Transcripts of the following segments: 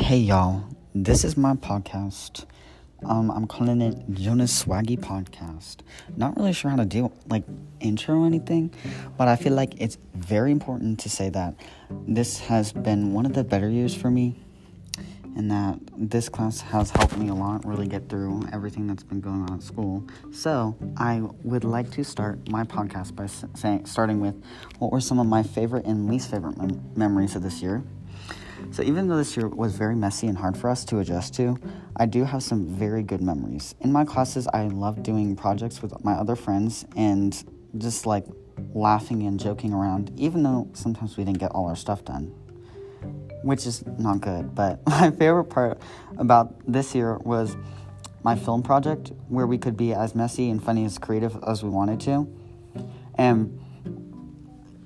Hey y'all, this is my podcast. Um, I'm calling it Jonas Swaggy Podcast. Not really sure how to do like intro or anything, but I feel like it's very important to say that this has been one of the better years for me, and that this class has helped me a lot really get through everything that's been going on at school. So I would like to start my podcast by saying, starting with what were some of my favorite and least favorite mem- memories of this year. So, even though this year was very messy and hard for us to adjust to, I do have some very good memories. In my classes, I loved doing projects with my other friends and just like laughing and joking around, even though sometimes we didn't get all our stuff done, which is not good. But my favorite part about this year was my film project, where we could be as messy and funny as creative as we wanted to. And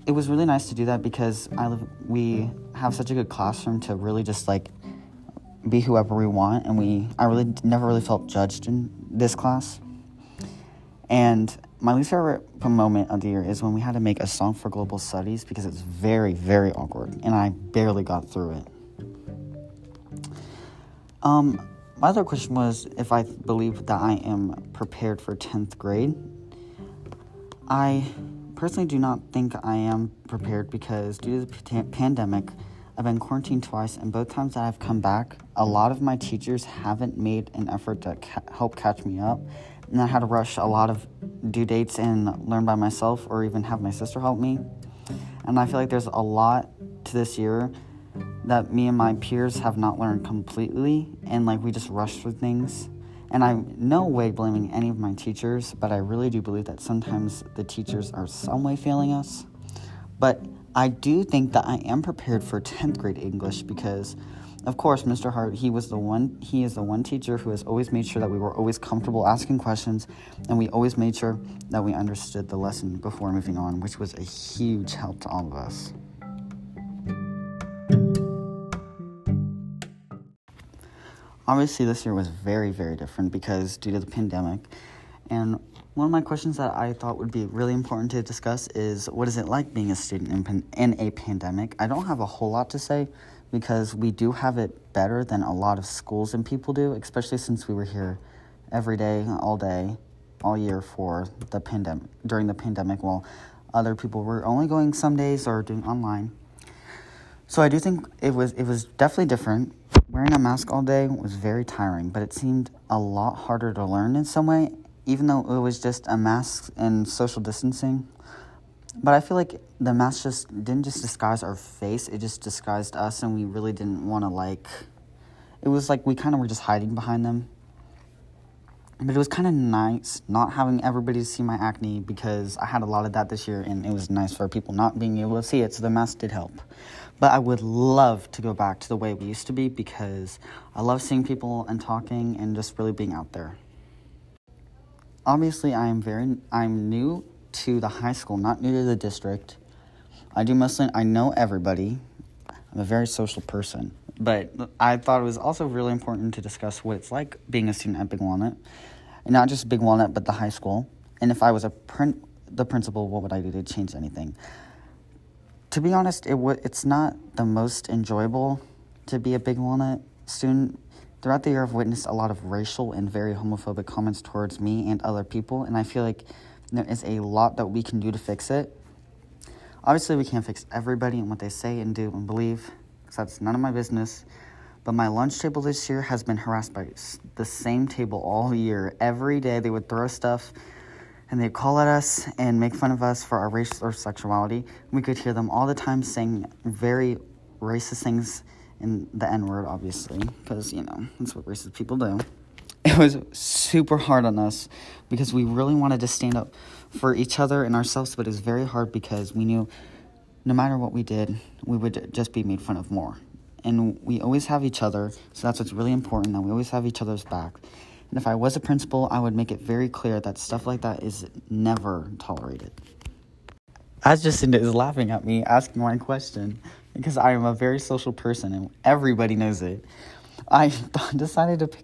it was really nice to do that because I live, we have such a good classroom to really just like be whoever we want, and we I really never really felt judged in this class. And my least favorite moment of the year is when we had to make a song for global studies because it's very very awkward, and I barely got through it. Um, my other question was if I believe that I am prepared for tenth grade. I personally do not think I am prepared because due to the pandemic, I've been quarantined twice, and both times that I've come back, a lot of my teachers haven't made an effort to ca- help catch me up. And I had to rush a lot of due dates and learn by myself, or even have my sister help me. And I feel like there's a lot to this year that me and my peers have not learned completely, and like we just rushed through things. And I'm no way blaming any of my teachers, but I really do believe that sometimes the teachers are some way failing us. But I do think that I am prepared for 10th grade English because of course Mr. Hart he was the one he is the one teacher who has always made sure that we were always comfortable asking questions and we always made sure that we understood the lesson before moving on, which was a huge help to all of us. Obviously, this year was very, very different because due to the pandemic. And one of my questions that I thought would be really important to discuss is what is it like being a student in, pan- in a pandemic? I don't have a whole lot to say because we do have it better than a lot of schools and people do, especially since we were here every day, all day, all year for the pandemic during the pandemic while other people were only going some days or doing online. So I do think it was it was definitely different. Wearing a mask all day was very tiring, but it seemed a lot harder to learn in some way, even though it was just a mask and social distancing. But I feel like the mask just didn't just disguise our face, it just disguised us, and we really didn't want to, like. It was like we kind of were just hiding behind them. But it was kind of nice not having everybody see my acne because I had a lot of that this year, and it was nice for people not being able to see it, so the mask did help. But I would love to go back to the way we used to be because I love seeing people and talking and just really being out there. Obviously, I am very I'm new to the high school, not new to the district. I do mostly I know everybody. I'm a very social person, but I thought it was also really important to discuss what it's like being a student at Big Walnut, and not just Big Walnut, but the high school. And if I was a print the principal, what would I do to change anything? To be honest, it w- it's not the most enjoyable to be a Big Walnut student. Throughout the year, I've witnessed a lot of racial and very homophobic comments towards me and other people, and I feel like there is a lot that we can do to fix it. Obviously, we can't fix everybody and what they say and do and believe, because that's none of my business. But my lunch table this year has been harassed by the same table all year. Every day, they would throw stuff and they'd call at us and make fun of us for our race or sexuality. We could hear them all the time saying very racist things in the N word, obviously, because, you know, that's what racist people do. It was super hard on us because we really wanted to stand up for each other and ourselves, but it was very hard because we knew no matter what we did, we would just be made fun of more. And we always have each other, so that's what's really important that we always have each other's back. And if I was a principal, I would make it very clear that stuff like that is never tolerated. As Jacinda is laughing at me asking my question, because I am a very social person and everybody knows it, I decided to pick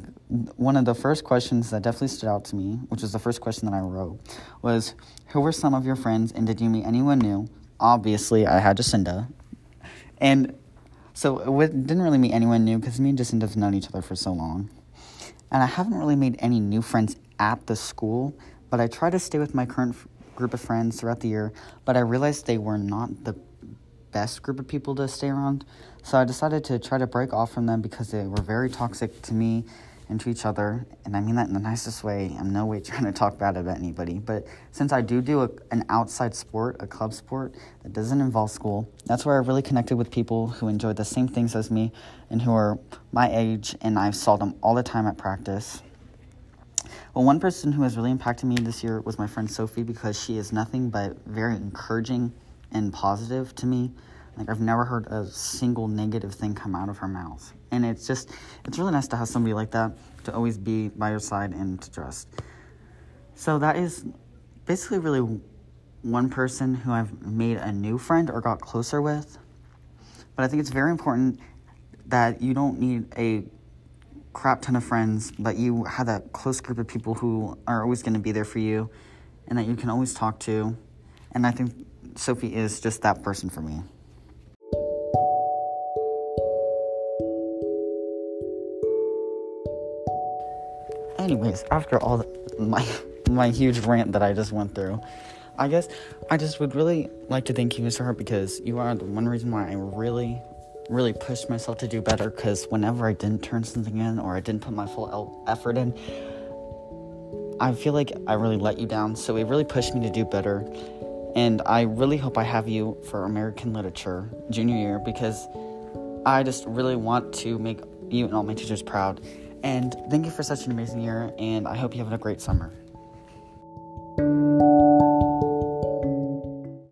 one of the first questions that definitely stood out to me, which was the first question that I wrote, was Who were some of your friends and did you meet anyone new? Obviously, I had Jacinda. And So we didn't really meet anyone new because me and Jacinda have known each other for so long. And I haven't really made any new friends at the school, but I try to stay with my current f- group of friends throughout the year. But I realized they were not the best group of people to stay around. So I decided to try to break off from them because they were very toxic to me and to each other. And I mean that in the nicest way. I'm no way trying to talk bad about anybody. But since I do do a, an outside sport, a club sport that doesn't involve school, that's where I really connected with people who enjoy the same things as me and who are my age. And I saw them all the time at practice. Well, one person who has really impacted me this year was my friend Sophie because she is nothing but very encouraging and positive to me. Like I've never heard a single negative thing come out of her mouth. And it's just it's really nice to have somebody like that to always be by your side and to trust. So that is basically really one person who I've made a new friend or got closer with. But I think it's very important that you don't need a crap ton of friends, but you have that close group of people who are always going to be there for you and that you can always talk to. And I think Sophie is just that person for me. Anyways, after all the, my my huge rant that I just went through, I guess I just would really like to thank you, Mr. Hart, because you are the one reason why I really, really pushed myself to do better. Because whenever I didn't turn something in or I didn't put my full effort in, I feel like I really let you down. So it really pushed me to do better. And I really hope I have you for American Literature junior year because I just really want to make you and all my teachers proud. And thank you for such an amazing year, and I hope you have a great summer.